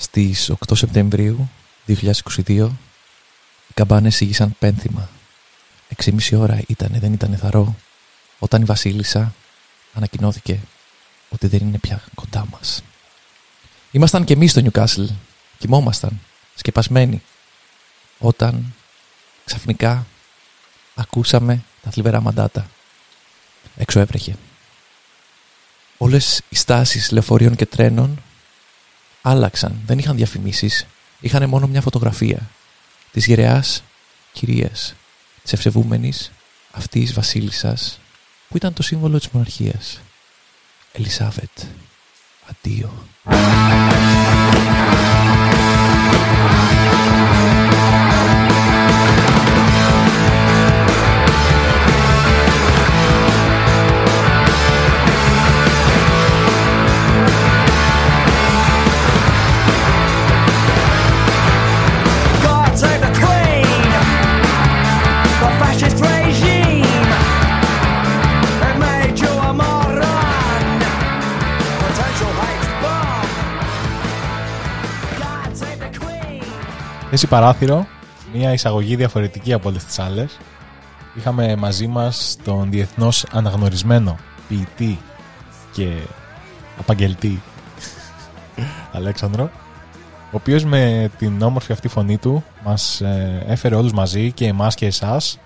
Στις 8 Σεπτεμβρίου 2022 οι καμπάνες ήγησαν πένθυμα. 6,5 ώρα ήταν, δεν ήταν θαρό, όταν η Βασίλισσα ανακοινώθηκε ότι δεν είναι πια κοντά μας. Ήμασταν και εμείς στο Νιουκάσλ, κοιμόμασταν, σκεπασμένοι, όταν ξαφνικά ακούσαμε τα θλιβερά μαντάτα. Έξω έβρεχε. Όλες οι στάσεις λεωφορείων και τρένων άλλαξαν. Δεν είχαν διαφημίσεις. Είχαν μόνο μια φωτογραφία της γεραιάς κυρίας, της ευσεβούμενης αυτής βασίλισσας που ήταν το σύμβολο της μοναρχίας. Ελισάβετ. Αντίο. Θέση παράθυρο, μια εισαγωγή διαφορετική από όλες τις άλλες. Είχαμε μαζί μας τον διεθνώς αναγνωρισμένο ποιητή και απαγγελτή Αλέξανδρο, ο οποίος με την όμορφη αυτή φωνή του μας ε, έφερε όλους μαζί και εμάς και εσάς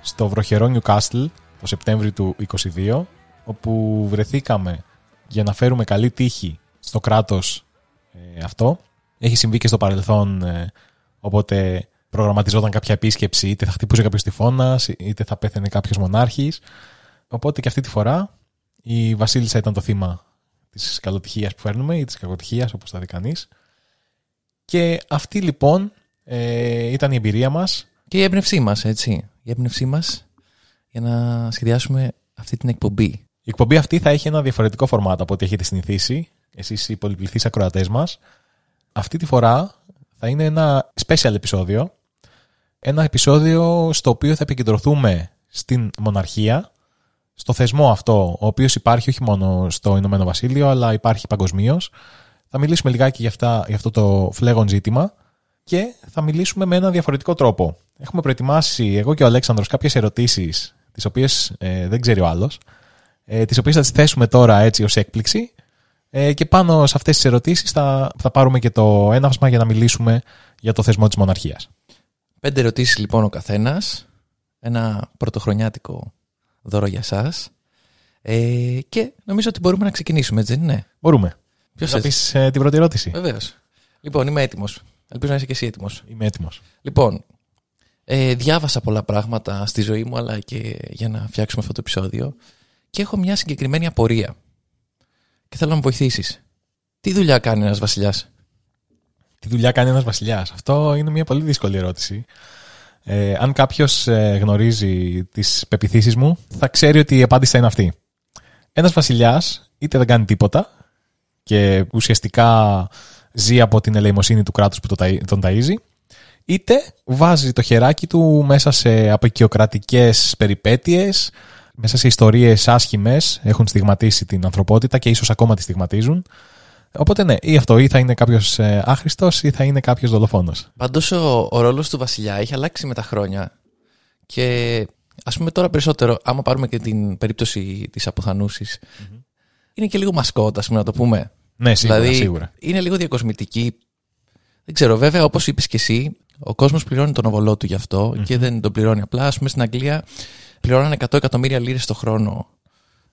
στο βροχερό Νιουκάστλ το Σεπτέμβριο του 22, όπου βρεθήκαμε για να φέρουμε καλή τύχη στο κράτος ε, αυτό. Έχει συμβεί και στο παρελθόν ε, Οπότε προγραμματιζόταν κάποια επίσκεψη, είτε θα χτυπούσε κάποιος τυφώνας, είτε θα πέθαινε κάποιος μονάρχης. Οπότε και αυτή τη φορά η Βασίλισσα ήταν το θύμα της καλοτυχίας που φέρνουμε ή της κακοτυχίας, όπως θα δει κανείς. Και αυτή λοιπόν ε, ήταν η εμπειρία μας. Και η έμπνευσή μας, έτσι. Η έμπνευσή μας για να σχεδιάσουμε αυτή την εκπομπή. Η εκπομπή αυτή θα έχει ένα διαφορετικό φορμάτ από ό,τι έχετε συνηθίσει, εσείς οι πολυπληθείς ακροατές μας. Αυτή τη φορά θα είναι ένα special επεισόδιο. Ένα επεισόδιο στο οποίο θα επικεντρωθούμε στην μοναρχία, στο θεσμό αυτό, ο οποίος υπάρχει όχι μόνο στο Ηνωμένο Βασίλειο, αλλά υπάρχει παγκοσμίως. Θα μιλήσουμε λιγάκι για, αυτά, για αυτό το φλέγον ζήτημα και θα μιλήσουμε με ένα διαφορετικό τρόπο. Έχουμε προετοιμάσει εγώ και ο Αλέξανδρος κάποιες ερωτήσεις, τις οποίες ε, δεν ξέρει ο άλλος, ε, τις οποίες θα τις θέσουμε τώρα έτσι ως έκπληξη ε, και πάνω σε αυτές τις ερωτήσεις θα, θα πάρουμε και το έναυσμα για να μιλήσουμε για το θεσμό της μοναρχίας. Πέντε ερωτήσεις λοιπόν ο καθένας. Ένα πρωτοχρονιάτικο δώρο για σας. Ε, και νομίζω ότι μπορούμε να ξεκινήσουμε, έτσι δεν είναι; Μπορούμε. Ποιος να έτσι. πεις ε, την πρώτη ερώτηση; Βεβαίως. Λοιπόν, είμαι έτοιμος. Ελπίζω να είσαι και εσύ έτοιμος. Είμαι έτοιμος. Λοιπόν, ε, διάβασα πολλά πράγματα στη ζωή μου, αλλά και για να φτιάξουμε αυτό το επεισόδιο. Και έχω μια συγκεκριμένη απορία. Και θέλω να με βοηθήσεις. Τι δουλειά κάνει ένας βασιλιάς; Τι δουλειά κάνει ένας βασιλιάς; Αυτό είναι μια πολύ δύσκολη ερώτηση. Ε, αν κάποιος ε, γνωρίζει τις πεπιθήσεις μου, θα ξέρει ότι η απάντηση θα είναι αυτή. Ένας βασιλιάς είτε δεν κάνει τίποτα και ουσιαστικά ζει από την ελεημοσύνη του κράτους που το ταΐ- τον ταΐζει, είτε βάζει το χεράκι του μέσα σε απεικιοκρατικές περιπέτειες, μέσα σε ιστορίες άσχημες, έχουν στιγματίσει την ανθρωπότητα και ίσως ακόμα τη στιγματίζουν. Οπότε ναι, ή αυτό, ή θα είναι κάποιος ε, άχρηστος ή θα είναι κάποιος δολοφόνος. Πάντως ο, ο ρόλος του βασιλιά έχει αλλάξει με τα χρόνια. Και ας πούμε τώρα περισσότερο, άμα πάρουμε και την περίπτωση της αποθανουσης είναι και λίγο μασκότ, ας πούμε να το πούμε. Ναι, σίγουρα, δηλαδή σίγουρα. είναι λίγο διακοσμητική. Δεν ξέρω, βέβαια όπως είπες και εσύ, ο κόσμος πληρώνει τον οβολό του γι' αυτό και δεν τον πληρώνει απλά. Ας πούμε στην Αγγλία πληρώνανε 100 εκατομμύρια λίρες το χρόνο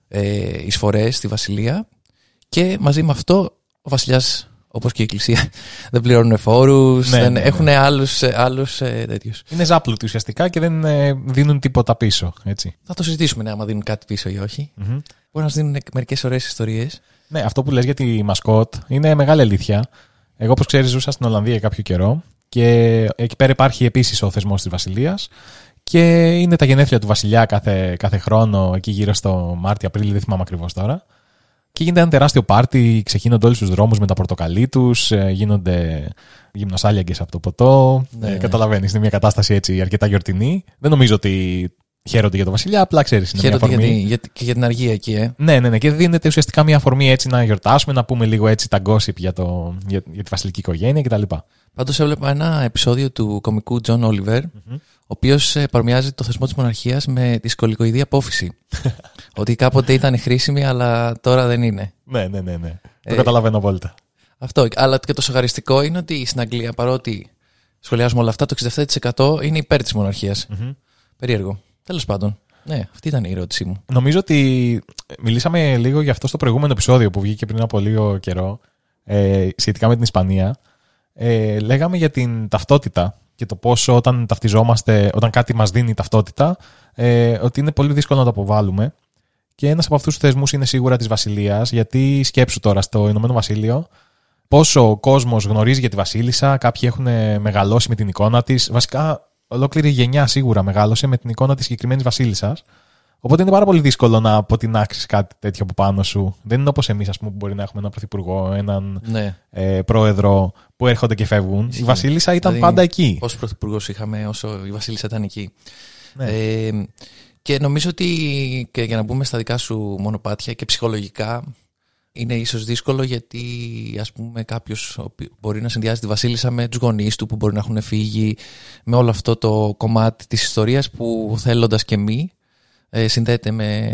ε, εισφορές στη Βασιλεία και μαζί με αυτό ο βασιλιάς όπως και η Εκκλησία δεν πληρώνουν φόρους, Ναι, δεν ναι, ναι. έχουν άλλους, ε, άλλους ε, τέτοιους. Είναι ζάπλουτοι ουσιαστικά και δεν ε, δίνουν τίποτα πίσω. Έτσι. Θα το συζητήσουμε ναι, άμα δίνουν κάτι πίσω ή όχι. Μμμ. Μπορεί να μας δίνουν μερικές ωραίες ιστορίες. Ναι, αυτό που λες για τη μασκότ είναι μεγάλη αλήθεια. Εγώ, όπως ξέρεις, ζούσα στην Ολλανδία για κάποιο καιρό και εκεί πέρα υπάρχει επίσης ο θεσμός της Βασιλείας και είναι τα γενέθλια του Βασιλιά κάθε, κάθε χρόνο, εκεί γύρω στο Μάρτιο-Απρίλιο, δεν θυμάμαι ακριβώς τώρα. Και γίνεται ένα τεράστιο πάρτι, ξεκίνονται όλοι στους δρόμους με τα πορτοκαλί τους, ε, γίνονται γυμνοσάλιαγκες από το ποτό. Ναι, ε, ναι. Καταλαβαίνεις, είναι μια κατάσταση έτσι αρκετά γιορτινή. Δεν νομίζω ότι χαίρονται για το βασιλιά, απλά ξέρεις. Είναι μια Χαίρονται για, αφορμή. τη- για, και για την αργία εκεί, ε. Ναι, ναι, ναι. Και δίνεται ουσιαστικά μια αφορμή έτσι να γιορτάσουμε, να πούμε λίγο έτσι τα gossip για, το, για, για τη βασιλική οικογένεια κτλ. Πάντως έβλεπα ένα επεισόδιο του κομικού Τζον Όλιβερ, ο οποίος παρομοιάζει το θεσμό της μοναρχίας με τη σκολικοειδή απόφυση. ότι κάποτε ήταν χρήσιμη, αλλά τώρα δεν είναι. Ναι, ναι, ναι. ναι. Ε, το καταλαβαίνω απόλυτα. Αυτό. Αλλά και το σοκαριστικό είναι ότι στην Αγγλία, παρότι σχολιάζουμε όλα αυτά, το 67% είναι υπέρ της μοναρχίας. Μμμ. Περίεργο. Τέλος πάντων. Ναι, αυτή ήταν η ερώτησή μου. Νομίζω ότι μιλήσαμε λίγο για αυτό στο προηγούμενο επεισόδιο που βγήκε πριν από λίγο καιρό ε, σχετικά με την Ισπανία. Ε, λέγαμε για την ταυτότητα και το πόσο όταν ταυτιζόμαστε, όταν κάτι μας δίνει ταυτότητα, ε, ότι είναι πολύ δύσκολο να το αποβάλουμε. Και ένας από αυτούς τους θεσμούς είναι σίγουρα της Βασιλείας, γιατί σκέψου τώρα στο Ηνωμένο Βασίλειο πόσο ο κόσμος γνωρίζει για τη Βασίλισσα, κάποιοι έχουν μεγαλώσει με την εικόνα της. Βασικά, ολόκληρη γενιά σίγουρα μεγάλωσε με την εικόνα της συγκεκριμένης Βασίλισσας. Οπότε είναι πάρα πολύ δύσκολο να αποτινάξεις κάτι τέτοιο από πάνω σου. Δεν είναι όπως εμείς, ας πούμε, που μπορεί να έχουμε έναν πρωθυπουργό, έναν Ναι. ε, πρόεδρο που έρχονται και φεύγουν. Ισχύει. Η Βασίλισσα ήταν Δηλαδή, πάντα εκεί. Πόσου πρωθυπουργού είχαμε όσο η Βασίλισσα ήταν εκεί. Ναι. Ε, και νομίζω ότι και για να μπούμε στα δικά σου μονοπάτια και ψυχολογικά είναι ίσως δύσκολο γιατί ας πούμε κάποιος ο οποίος μπορεί να συνδυάζει τη Βασίλισσα με τους γονείς του που μπορεί να έχουν φύγει με όλο αυτό το κομμάτι της ιστορίας που θέλοντας και μη ε, συνδέεται με,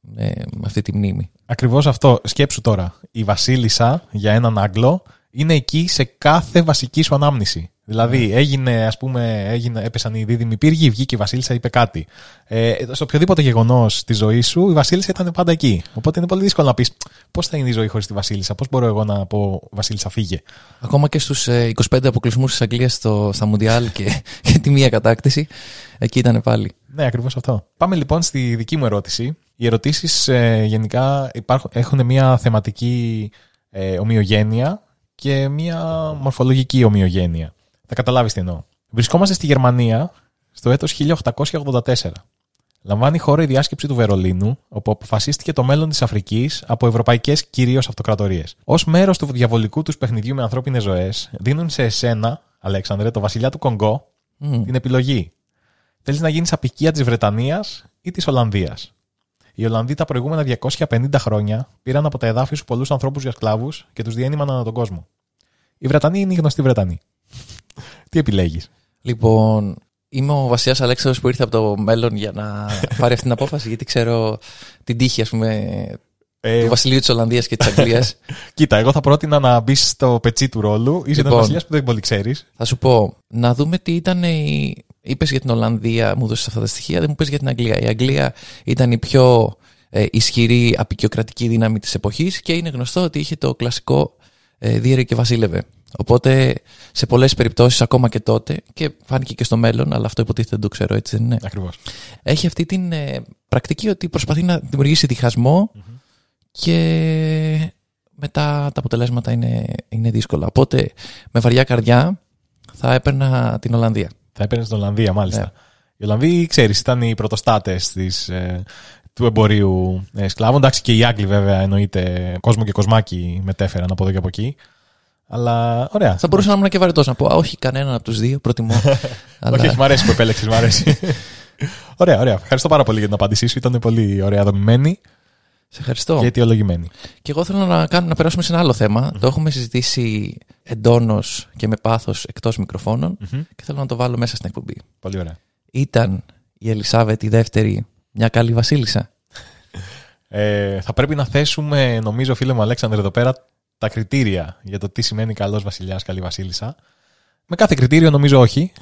με, με αυτή τη μνήμη. Ακριβώς αυτό. Σκέψου τώρα. Η Βασίλισσα για έναν Άγγλο είναι εκεί σε κάθε βασική σου ανάμνηση. Δηλαδή, έγινε, ας πούμε, έγινε, έπεσαν οι δίδυμοι πύργοι, βγήκε η Βασίλισσα, είπε κάτι. Ε, στο οποιοδήποτε γεγονός της ζωής σου, η Βασίλισσα ήταν πάντα εκεί. Οπότε είναι πολύ δύσκολο να πεις πώς θα είναι η ζωή χωρίς τη Βασίλισσα, πώς μπορώ εγώ να πω Βασίλισσα, φύγε. Ακόμα και στους ε, 25 αποκλεισμούς της Αγγλίας στο, στα Μουντιάλ και, και τη μία κατάκτηση, εκεί ήταν πάλι. Ναι, ακριβώς αυτό. Πάμε λοιπόν στη δική μου ερώτηση. Οι ερωτήσεις ε, γενικά υπάρχουν, έχουν μια θεματική ε, ομοιογένεια και μια μορφολογική ομοιογένεια. Θα καταλάβεις τι εννοώ. Βρισκόμαστε στη Γερμανία στο έτος 1884. Λαμβάνει χώρα η διάσκεψη του Βερολίνου, όπου αποφασίστηκε το μέλλον της Αφρικής από ευρωπαϊκές κυρίως αυτοκρατορίες. Ω μέρος του διαβολικού τους παιχνιδιού με ανθρώπινες ζωές, δίνουν σε εσένα, Αλέξανδρε, το βασιλιά του Κονγκό, Μμ. την επιλογή. Θέλεις να γίνεις απικία της Βρετανίας ή της Ολλανδίας; Οι Ολλανδοί τα προηγούμενα 250 χρόνια πήραν από τα εδάφη σου πολλούς ανθρώπους για σκλάβους και τους διένυμαν ανά τον κόσμο. Οι Βρετανοί είναι οι γνωστοί Βρετανοί. Τι επιλέγεις; Λοιπόν, είμαι ο Βασιλιάς Αλέξανδρος που ήρθε από το μέλλον για να πάρει αυτή την απόφαση, γιατί ξέρω την τύχη, ας πούμε, Ε, του Βασιλείου της Ολλανδίας και της Αγγλίας. κοίτα, εγώ θα πρότεινα να μπεις στο πετσί του ρόλου. Είσαι Λοιπόν. ένα βασιλιάς που δεν πολύ ξέρεις. Θα σου πω, να δούμε τι ήταν η... Είπες για την Ολλανδία, μου δώσεις αυτά τα στοιχεία, δεν μου πες για την Αγγλία. Η Αγγλία ήταν η πιο ε, ισχυρή απεικιοκρατική δύναμη της εποχής και είναι γνωστό ότι είχε το κλασικό ε, διέρε και βασίλευε. Οπότε σε πολλές περιπτώσεις ακόμα και τότε και φάνηκε και στο μέλλον, αλλά αυτό υποτίθεται δεν το ξέρω έτσι δεν είναι; Ακριβώς. έχει αυτή την ε, πρακτική ότι προσπαθεί να δημιουργήσει διχασμό και μετά τα αποτελέσματα είναι, είναι δύσκολα. Οπότε με βαριά καρδιά θα έπαιρνα την Ολλανδία. Θα έπαιρνες στην Ολλανδία, μάλιστα. Ναι. Οι Ολλανδοί, ξέρεις, ήταν οι πρωτοστάτες ε, του εμπορίου ε, σκλάβων. Εντάξει, και οι Άγγλοι, βέβαια, εννοείται κόσμο και κοσμάκι μετέφεραν από εδώ και από εκεί. Αλλά ωραία. Θα μπορούσα να ήμουν και βαρετός να πω, «Α, όχι κανέναν από τους δύο, προτιμώ. Αλλά Όχι, όχι, μ' αρέσει που επέλεξες, μ' αρέσει. ωραία, ωραία. Ευχαριστώ πάρα πολύ για την απάντησή σου. Ήταν πολύ ωραία δομημένη σε ευχαριστώ. και αιτιολογημένη. Και εγώ θέλω να, κάνω, να περάσουμε σε ένα άλλο θέμα. Το έχουμε συζητήσει εντόνως και με πάθος εκτός μικροφώνων Μμμ. και θέλω να το βάλω μέσα στην εκπομπή. Πολύ ωραία. Ήταν η Ελισάβετ η δεύτερη μια καλή βασίλισσα. Ε, θα πρέπει να θέσουμε, νομίζω, φίλε μου Αλέξανδρε, εδώ πέρα τα κριτήρια για το τι σημαίνει καλός βασιλιάς, καλή βασίλισσα. Με κάθε κριτήριο νομίζω όχι.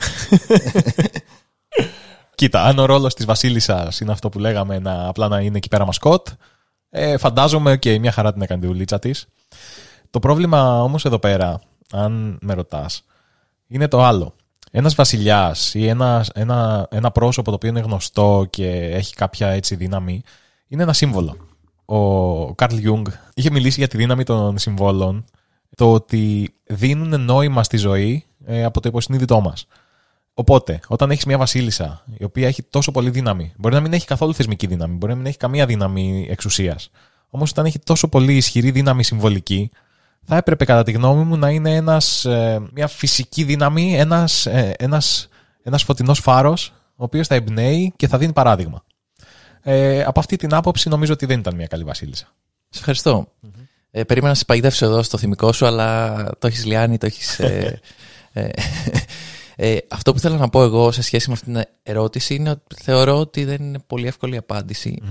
Κοίτα, αν ο ρόλος της Βασίλισσας είναι αυτό που λέγαμε, να, απλά να είναι εκεί πέρα μασκότ, ε, φαντάζομαι και μια χαρά την έκανε τη δουλίτσα της. Το πρόβλημα όμως εδώ πέρα, αν με ρωτάς, είναι το άλλο. Ένας βασιλιάς ή ένα, ένα, ένα πρόσωπο το οποίο είναι γνωστό και έχει κάποια έτσι δύναμη, είναι ένα σύμβολο. Ο Καρλ Γιουνγκ είχε μιλήσει για τη δύναμη των συμβόλων, το ότι δίνουν νόημα στη ζωή ε, από το υποσυνείδητό μας. Οπότε, όταν έχεις μια βασίλισσα η οποία έχει τόσο πολύ δύναμη, μπορεί να μην έχει καθόλου θεσμική δύναμη, μπορεί να μην έχει καμία δύναμη εξουσίας. Όμως, όταν έχει τόσο πολύ ισχυρή δύναμη συμβολική, θα έπρεπε κατά τη γνώμη μου να είναι ένας, ε, μια φυσική δύναμη, ένας, ε, ένας, ένας φωτεινός φάρος, ο ο οποίος θα εμπνέει και θα δίνει παράδειγμα. Ε, από αυτή την άποψη νομίζω ότι δεν ήταν μια καλή βασίλισσα. Σε ευχαριστώ. Ε, περίμενα να σε παγιδεύσω εδώ στο θυμικό σου, αλλά το έχεις λιάνει, το έχεις. Ε, ε, ε, αυτό που θέλω να πω εγώ σε σχέση με αυτήν την ερώτηση είναι ότι θεωρώ ότι δεν είναι πολύ εύκολη η απάντηση.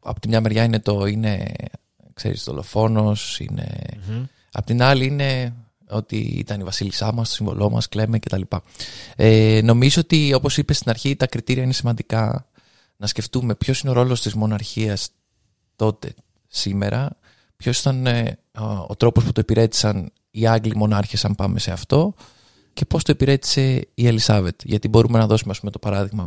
Από τη μια μεριά είναι το είναι, ξέρεις, δολοφόνος, είναι... Απ' την άλλη είναι ότι ήταν η βασίλισσά μας, το σύμβολό μας, κλαίμε κτλ. Ε, νομίζω ότι όπως είπες στην αρχή τα κριτήρια είναι σημαντικά να σκεφτούμε ποιος είναι ο ρόλος της μοναρχίας τότε, σήμερα, ποιος ήταν ε, ο- ο τρόπος που το υπηρέτησαν οι Άγγλοι μονάρχες αν πάμε σε αυτό και πώς το υπηρέτησε η Ελισάβετ. Γιατί μπορούμε να δώσουμε ας πούμε, το παράδειγμα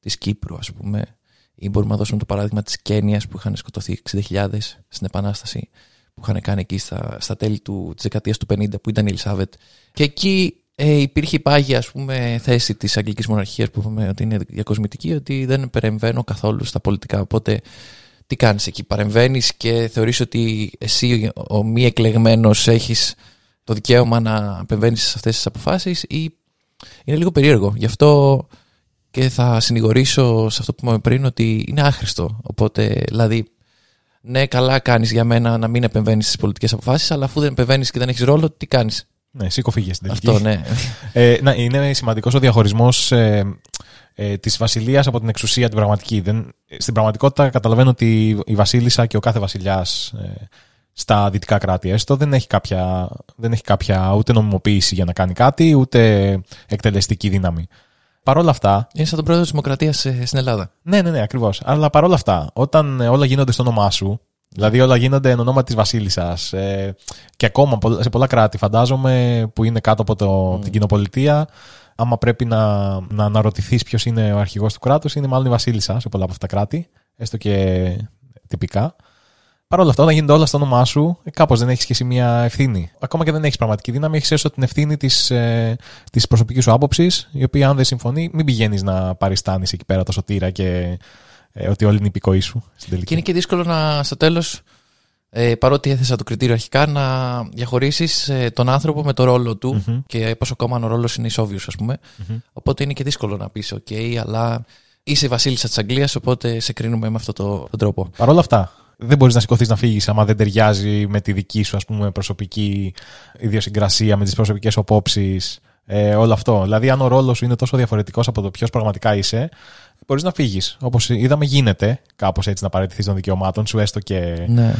της Κύπρου ας πούμε ή μπορούμε να δώσουμε το παράδειγμα της Κένιας που είχαν σκοτωθεί 60.000 στην Επανάσταση που είχαν κάνει εκεί στα, στα τέλη του, της δεκαετίας του 50 που ήταν η Ελισάβετ. Και εκεί ε, υπήρχε η πάγια ας πούμε, θέση της Αγγλικής Μοναρχίας που είπαμε ότι είναι διακοσμητική ότι δεν παρεμβαίνω καθόλου στα πολιτικά. Οπότε τι κάνεις εκεί, παρεμβαίνεις και θεωρείς ότι εσύ ο, ο μη εκλεγμένος έχεις το δικαίωμα να επεμβαίνεις σε αυτές τις αποφάσεις ή είναι λίγο περίεργο. Γι' αυτό και θα συνηγορήσω σε αυτό που είπαμε πριν ότι είναι άχρηστο. Οπότε, δηλαδή, ναι, καλά κάνεις για μένα να μην επεμβαίνεις στις πολιτικές αποφάσεις, αλλά αφού δεν επεμβαίνεις και δεν έχεις ρόλο, τι κάνεις; Ναι, σήκω φύγε στην τελική. Αυτό, ναι. Ε, να, είναι σημαντικός ο διαχωρισμός ε, ε, της βασιλείας από την εξουσία την πραγματική. Δεν, στην πραγματικότητα καταλαβαίνω ότι η βασίλισσα και ο κάθε βασιλιάς ε, στα δυτικά κράτη έστω δεν έχει, κάποια, δεν έχει κάποια ούτε νομιμοποίηση για να κάνει κάτι ούτε εκτελεστική δύναμη. Παρ' όλα αυτά, Είναι σαν τον πρόεδρο της Δημοκρατίας ε, στην Ελλάδα. ναι, ναι, ναι, ακριβώς. Αλλά παρόλα αυτά, όταν ε, όλα γίνονται στο όνομά σου, δηλαδή όλα γίνονται εν ονόμα της Βασίλισσας ε, και ακόμα πο- σε πολλά κράτη, φαντάζομαι, που είναι κάτω από, το, από την κοινοπολιτεία, άμα πρέπει να, να αναρωτηθείς ποιος είναι ο αρχηγός του κράτους, είναι μάλλον η Βασίλισσα σε πολλά από αυτά τα κράτη, έστω και τυπικά. Παρ' όλα αυτά, όταν γίνονται όλα στο όνομά σου, ε, κάπως δεν έχεις και εσύ μια ευθύνη. Ακόμα και δεν έχεις πραγματική δύναμη, έχεις έστω την ευθύνη της ε, της προσωπικής σου άποψης, η οποία αν δεν συμφωνεί, μην πηγαίνεις να παριστάνεις εκεί πέρα το σωτήρα και ε, ότι όλοι είναι υπήκοοί σου στην τελική. Και είναι και δύσκολο να στο τέλος, ε, παρότι έθεσα το κριτήριο αρχικά, να διαχωρίσεις ε, τον άνθρωπο με το ρόλο του Μμμ. και πόσο ακόμα αν ο ρόλος είναι ισόβιος, ας πούμε. Οπότε είναι και δύσκολο να πεις, οκ, αλλά είσαι η βασίλισσα της Αγγλίας, οπότε σε κρίνουμε με αυτόν το, τον τρόπο. Παρ' όλα αυτά, δεν μπορείς να σηκωθείς να φύγεις άμα δεν ταιριάζει με τη δική σου ας πούμε, προσωπική ιδιοσυγκρασία, με τις προσωπικές οπόψει. Ε, όλο αυτό. Δηλαδή, αν ο ρόλος σου είναι τόσο διαφορετικός από το ποιος πραγματικά είσαι, μπορείς να φύγεις. Όπως είδαμε, γίνεται κάπως έτσι να παραιτηθείς των δικαιωμάτων σου, έστω και, Ναι.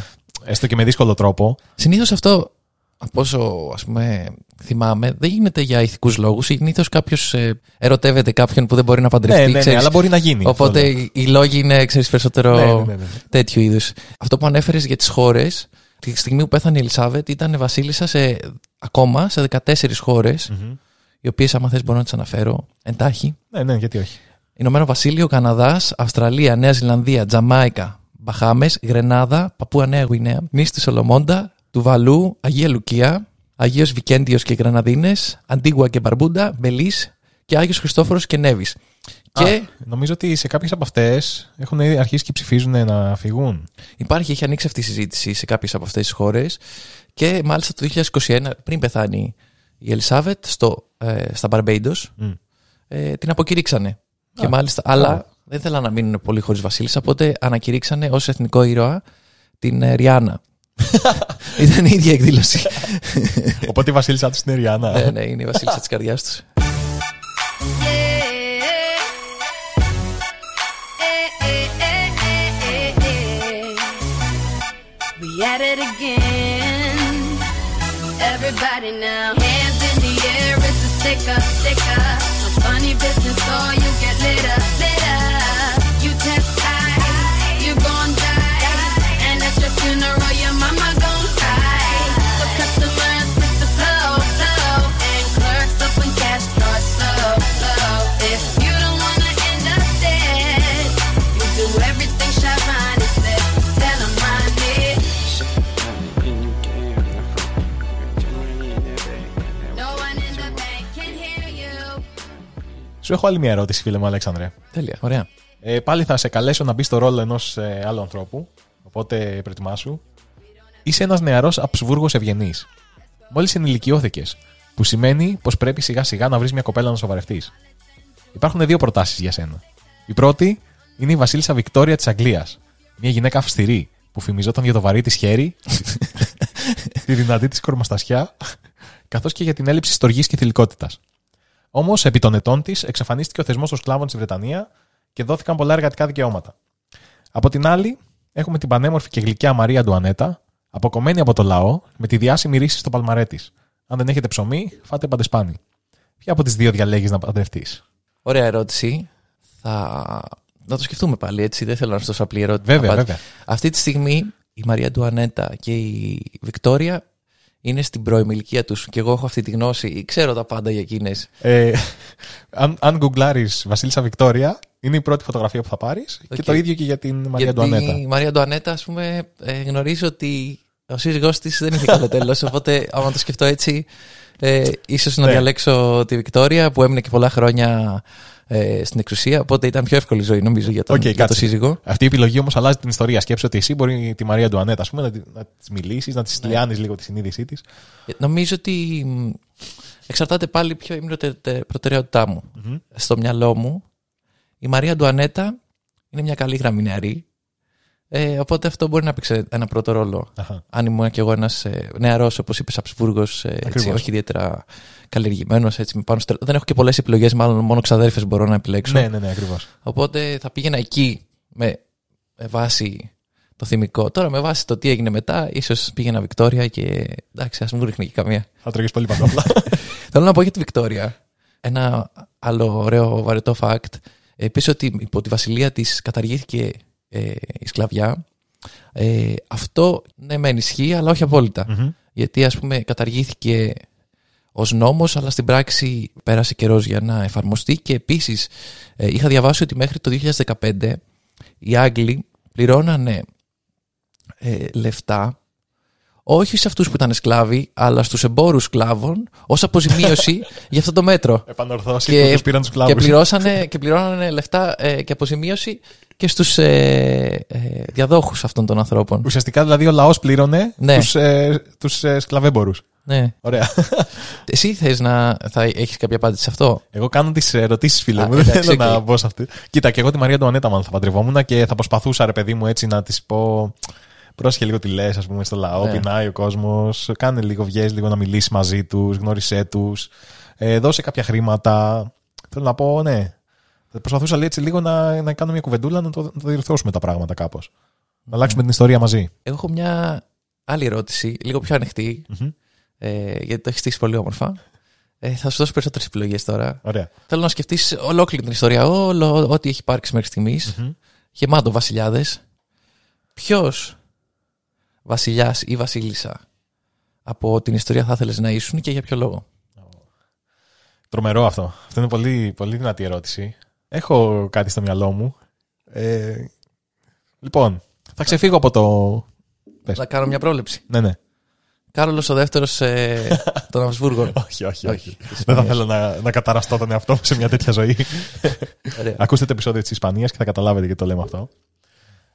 έστω και με δύσκολο τρόπο. Συνήθως αυτό, από όσο ας πούμε, θυμάμαι, δεν γίνεται για ηθικούς λόγους. Συνήθως κάποιος ε, ερωτεύεται κάποιον που δεν μπορεί να παντρευτεί. Ναι, ναι, ναι, ξέρεις. αλλά μπορεί να γίνει. Οπότε Αυτό λέω. οι- οι λόγοι είναι, ξέρεις, περισσότερο Ναι, ναι, ναι, ναι. τέτοιου είδους. Αυτό που ανέφερες για τις χώρες, τη στιγμή που πέθανε η Ελισάβετ ήταν βασίλισσα σε, ακόμα σε 14 χώρες, Μμμ. οι οποίες άμα θες μπορώ να τις αναφέρω εντάχει. Ναι, ναι, γιατί όχι. Ηνωμένο Βασίλειο, Καναδάς, Αυστραλία, Νέα Ζηλανδία, Τζαμάικα, Μπαχάμες, Γρενάδα, Παππούα Νέα Γουινέα, νήσι τη Σολομόντα, Τουβαλού, Αγία Λουκία, Αγίος Βικέντιος και Γραναδίνες, Αντίγουα και Μπαρμπούντα, Μπελίς και Άγιος Χριστόφορος και Νέβης. Και Α, νομίζω ότι σε κάποιες από αυτές έχουν ήδη αρχίσει και ψηφίζουν να φυγούν. υπάρχει, έχει ανοίξει αυτή η συζήτηση σε κάποιες από αυτές τις χώρες και μάλιστα το 2021, πριν πεθάνει η Ελισάβετ, στο, ε, στα Μπαρμπέιντος, Μμ. ε, την αποκηρύξανε. Και Α, μάλιστα, αλλά δεν θέλαν να μείνουν πολύ χωρίς βασίλισσα, οπότε ανακηρύξανε ως εθνικό ήρωα την ε, Ριάννα. Ήταν η ίδια εκδήλωση. Οπότε η Βασίλισσα του είναι η Ριάννα. ναι, ναι, είναι η βασίλισσα της καρδιάς τους. We at it again. Everybody now, Σου έχω άλλη μια ερώτηση, φίλε μου Αλέξανδρε. Τέλεια, ωραία. Ε, πάλι θα σε καλέσω να μπεις στο ρόλο ενός ε, άλλου ανθρώπου. Οπότε προετοιμάσου. Είσαι ένας νεαρός Αψβούργος ευγενής. Μόλις ενηλικιώθηκες. Που σημαίνει πως πρέπει σιγά σιγά να βρεις μια κοπέλα να σοβαρευτείς. Υπάρχουν δύο προτάσεις για σένα. Η πρώτη είναι η Βασίλισσα Βικτόρια της Αγγλίας. Μια γυναίκα αυστηρή που φημιζόταν για το βαρύ της χέρι, τη δυνατή της κορμοστασιά, καθώς και για την έλλειψη στοργής και θηλυκότητας. Όμως, επί των ετών της, εξαφανίστηκε ο θεσμός των σκλάβων στη Βρετανία και δόθηκαν πολλά εργατικά δικαιώματα. Από την άλλη, έχουμε την πανέμορφη και γλυκιά Μαρία Ντουανέτα, αποκομμένη από το λαό, με τη διάσημη ρίση στο παλμαρέ της. Αν δεν έχετε ψωμί, φάτε παντεσπάνι. Ποια από τις δύο διαλέγεις να παντρευτείς; Ωραία ερώτηση. Θα... Να το σκεφτούμε πάλι έτσι. Δεν θέλω να σα δώσω απλή ερώτηση. Βέβαια, Απάντηση. βέβαια. Αυτή τη στιγμή η Μαρία Αντουανέτα και η Βικτόρια είναι στην πρώιμη ηλικία τους. Και εγώ έχω αυτή τη γνώση. Ξέρω τα πάντα για εκείνες. Ε, αν, αν γκουγκλάρεις Βασίλισσα Βικτόρια, είναι η πρώτη φωτογραφία που θα πάρεις και Οκ. το ίδιο και για την Μαρία Γιατί Αντουανέτα. η Μαρία Αντουανέτα, ας πούμε, ε, γνωρίζω ότι ο σύζυγός της δεν είχε καλό τέλος. οπότε, άμα το σκεφτώ έτσι, ε, ίσως να Ναι. διαλέξω τη Βικτόρια που έμεινε και πολλά χρόνια ε, στην εξουσία. Οπότε ήταν πιο εύκολη ζωή, νομίζω, για τον, Οκ, για τον κάτσε. σύζυγο. Αυτή η επιλογή όμως αλλάζει την ιστορία. Σκέψε ότι εσύ μπορεί τη Μαρία Ντουανέτα ας πούμε, να, τη- να της μιλήσεις, να της Ναι. λιάνεις λίγο τη συνείδησή της. Ε, Νομίζω ότι μ, εξαρτάται πάλι ποιο είναι η προτε- προτεραιότητά μου. Στο μυαλό μου, η Μαρία Ντουανέτα είναι μια καλή γραμμή νεαρή. Ε, οπότε αυτό μπορεί να παίξει ένα πρώτο ρόλο. Αχα. Αν ήμουν κι εγώ ένας ε, νεαρός, όπως είπες, Αψβούργο, ε, Ακριβώς. όχι ιδιαίτερα καλλιεργημένος. Δεν έχω και πολλές επιλογές, μάλλον μόνο ξαδέρφες μπορώ να επιλέξω. Ναι, ναι, ναι, ακριβώς. Οπότε θα πήγαινα εκεί με, με βάση το θυμικό. Τώρα με βάση το τι έγινε μετά, ίσως πήγαινα Βικτόρια και εντάξει, ας μου ρίχνει και καμία. Θα τρώγει πολύ παντόπλα. Θέλω να πω για τη Βικτόρια. Ένα άλλο ωραίο βαρετό fact. Ε, πες ότι υπό τη βασιλεία της καταργήθηκε ε, η σκλαβιά. Ε, αυτό ναι μεν ισχύει αλλά όχι απόλυτα. Μμμ. Γιατί ας πούμε καταργήθηκε ως νόμος αλλά στην πράξη πέρασε καιρός για να εφαρμοστεί και επίσης ε, είχα διαβάσει ότι μέχρι το 2015 οι Άγγλοι πληρώνανε ε, λεφτά όχι σε αυτούς που ήταν σκλάβοι αλλά στους εμπόρους σκλάβων ως αποζημίωση για αυτό το μέτρο. Επανορθώσει Και- που του πήραν τους Και, κλάβου. πληρώσανε, και πληρώνανε λεφτά ε, και αποζημίωση και στους ε, ε, διαδόχους αυτών των ανθρώπων. Ουσιαστικά δηλαδή ο λαός πλήρωνε Ναι. τους, ε, τους ε, σκλαβέμπορους. Ναι. Ωραία. Εσύ θες να θα έχεις κάποια απάντηση σε αυτό; Εγώ κάνω τις ερωτήσεις, φίλε Α, μου. Δεν εντάξει, θέλω να οκ. μπω σε αυτή. Κοίτα, και εγώ τη Μαρία Αντουανέτα μάλλον θα παντρευόμουν και θα προσπαθούσα, ρε παιδί μου, έτσι να της πω. Πρόσεχε λίγο τι λες, ας πούμε, στο λαό. Ναι. Πεινάει ο κόσμος. Κάνε λίγο, βγες λίγο να μιλήσεις μαζί τους, γνώρισέ τους. Ε, δώσε κάποια χρήματα. Θέλω να πω, ναι. Θα προσπαθούσα λέει, έτσι λίγο να, να κάνω μια κουβεντούλα να το, να το διορθώσουμε τα πράγματα κάπως. Να αλλάξουμε την ιστορία μαζί. Εγώ έχω μια άλλη ερώτηση, λίγο πιο ανοιχτή, Μμμ. ε, γιατί το έχεις στήσει πολύ όμορφα. Ε, θα σου δώσω περισσότερες επιλογές τώρα. Ωραία. Θέλω να σκεφτείς ολόκληρη την ιστορία, όλο ό,τι έχει υπάρξει μέχρι στιγμής. Μμμ. Γεμάτο βασιλιάδες. Ποιος βασιλιάς ή βασίλισσα από την ιστορία θα ήθελες να ήσουν και για ποιο λόγο; Τρομερό αυτό. Αυτό είναι πολύ, πολύ δυνατή ερώτηση. Έχω κάτι στο μυαλό μου. Ε, λοιπόν, θα ξεφύγω από το. Πες. Να κάνω μια πρόληψη. Ναι, ναι. Κάρολος ο δεύτερος ε, των Αυσβούργων. Όχι, όχι, όχι. της Δεν θα Ισπανίας. θέλω να, να καταραστώ τον εαυτό μου σε μια τέτοια ζωή. Ωραία. Ακούστε το επεισόδιο της Ισπανίας και θα καταλάβετε γιατί το λέμε αυτό.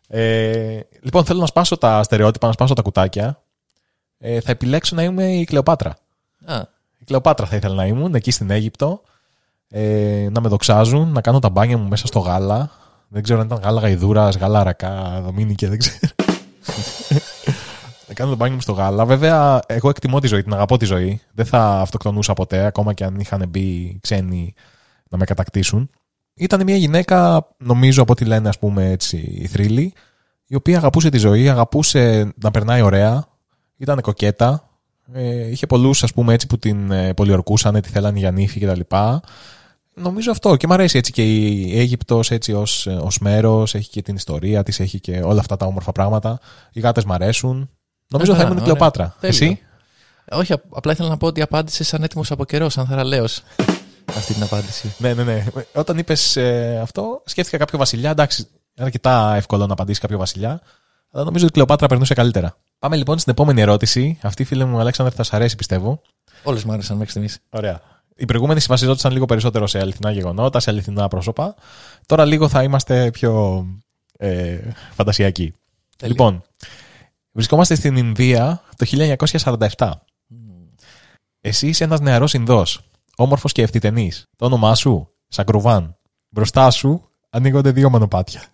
Ε, λοιπόν, θέλω να σπάσω τα στερεότυπα, να σπάσω τα κουτάκια. Ε, θα επιλέξω να είμαι η Κλεοπάτρα. Α, Η Κλεοπάτρα θα ήθελα να ήμουν εκεί στην Αίγυπτο. Ε, να με δοξάζουν, να κάνω τα μπάνια μου μέσα στο γάλα. Δεν ξέρω αν ήταν γάλα γαϊδούρας, γάλα αρακά, δομήνικε, δεν ξέρω. να κάνω το μπάνιο μου στο γάλα. Βέβαια, εγώ εκτιμώ τη ζωή, την αγαπώ τη ζωή. Δεν θα αυτοκτονούσα ποτέ, ακόμα και αν είχαν μπει ξένοι να με κατακτήσουν. Ήταν μια γυναίκα, νομίζω από ό,τι λένε, ας πούμε έτσι, οι θρύλοι, η οποία αγαπούσε τη ζωή, αγαπούσε να περνάει ωραία, ήταν κοκέτα, ε, είχε πολλούς, ας πούμε, έτσι που την ε, πολιορκούσαν, τη θέλανε για νύφη κτλ. Νομίζω αυτό και μου αρέσει έτσι και η Αίγυπτος έτσι ως, ως μέρος, έχει και την ιστορία της, έχει και όλα αυτά τα όμορφα πράγματα. Οι γάτες μ' αρέσουν. Νομίζω Α, θα καλά, ήμουν η ωραία. Κλεοπάτρα. Τέλειο. Εσύ; όχι, απ- απλά ήθελα να πω ότι απάντησες σαν έτοιμο από καιρός, σαν θαραλέο. Αυτή την απάντηση. Ναι, ναι, ναι. Όταν είπες αυτό, σκέφτηκα κάποιο βασιλιά. Εντάξει, είναι αρκετά εύκολο να απαντήσεις κάποιο βασιλιά. Αλλά νομίζω ότι η Κλεοπάτρα περνούσε καλύτερα. Πάμε λοιπόν στην επόμενη ερώτηση. Αυτή, φίλε μου, Αλέξανδρ, θα σα αρέσει, πιστεύω. Όλες μου άρεσαν μέχρι στιγμής. Ωραία. Οι προηγούμενοι βασιζόντουσαν λίγο περισσότερο σε αληθινά γεγονότα, σε αληθινά πρόσωπα. Τώρα λίγο θα είμαστε πιο ε, φαντασιακοί. Τέλειο. Λοιπόν, βρισκόμαστε στην Ινδία το 1947. Εσύ είσαι ένας νεαρός Ινδός, όμορφος και ευθυτενής. Το όνομά σου, Σαγκρουβάν. μπροστά σου ανοίγονται δύο μονοπάτια.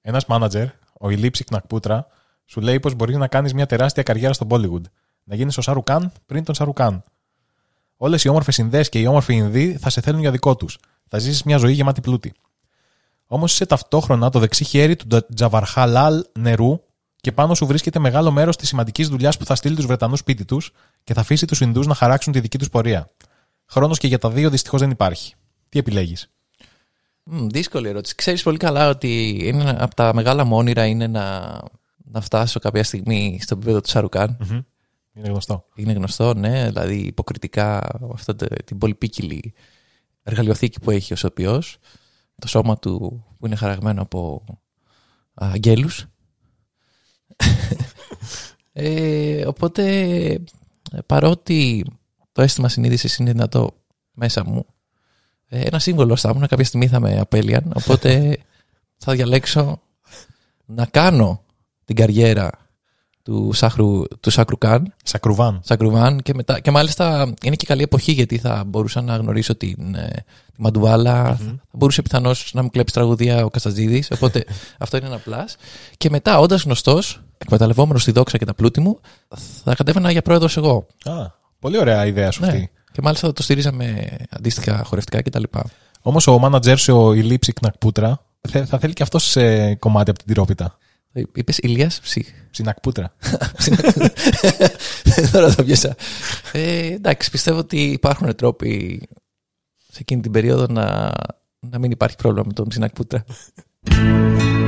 Ένας μάνατζερ, ο Ηλίψη Κνακπούτρα, σου λέει πως μπορείς να κάνεις μια τεράστια καριέρα στο Bollywood. Να γίνεις ο Σαρουκάν πριν τον Σαρουκάν. Όλες οι όμορφες Ινδές και οι όμορφοι Ινδοί θα σε θέλουν για δικό τους. Θα ζήσεις μια ζωή γεμάτη πλούτη. Όμως είσαι ταυτόχρονα το δεξί χέρι του Τζα- Τζαβαρχάλαλ νερού και πάνω σου βρίσκεται μεγάλο μέρος της σημαντικής δουλειάς που θα στείλει τους Βρετανούς σπίτι τους και θα αφήσει τους Ινδούς να χαράξουν τη δική τους πορεία. Χρόνος και για τα δύο δυστυχώς δεν υπάρχει. Τι επιλέγεις; Μμ, δύσκολη ερώτηση. Ξέρεις πολύ καλά ότι είναι ένα από τα μεγάλα μου όνειρα είναι να, να φτάσω κάποια στιγμή στο επίπεδο του Σαρουκάν. Είναι γνωστό. Είναι γνωστό, ναι, δηλαδή υποκριτικά αυτό το- την πολυπίκυλη εργαλειοθήκη που έχει ο σωπιός, το σώμα του που είναι χαραγμένο από α, αγγέλους. ε, οπότε, ε, παρότι το αίσθημα συνείδησης είναι δυνατό μέσα μου, ε, ένα σύμβολο θα ήμουν, κάποια στιγμή θα με απέλυαν, οπότε θα διαλέξω να κάνω την καριέρα του, Σάχρου, του Σάκρου Καν Σακρουβάν. Σακρουβάν και, μετά, και μάλιστα είναι και καλή εποχή γιατί θα μπορούσα να γνωρίσω την, ε, τη μαντουβαλα Θα μπορούσε πιθανώς να μου κλέψει τραγουδία ο Καστατζίδη. Οπότε αυτό είναι ένα πλάς. Και μετά, όντας γνωστός, εκμεταλλευόμενος τη δόξα και τα πλούτη μου, θα κατέβαινα για πρόεδρος εγώ. Α, πολύ ωραία ιδέα σου Ναι. αυτή. Και μάλιστα θα το στηρίζαμε αντίστοιχα χορευτικά κτλ. Όμως ο μάνατζερ σου, ο Ηλίψη Κνακπούτρα, θε- θα θέλει και αυτός σε κομμάτι από την τυρόπιτα. Είπες Ηλίας Ψυχ. Ψινακπούτρα. Τώρα το πιάσα. Ε, εντάξει, πιστεύω ότι υπάρχουν τρόποι σε εκείνη την περίοδο να, να μην υπάρχει πρόβλημα με τον Ψινάκ Πούτρα.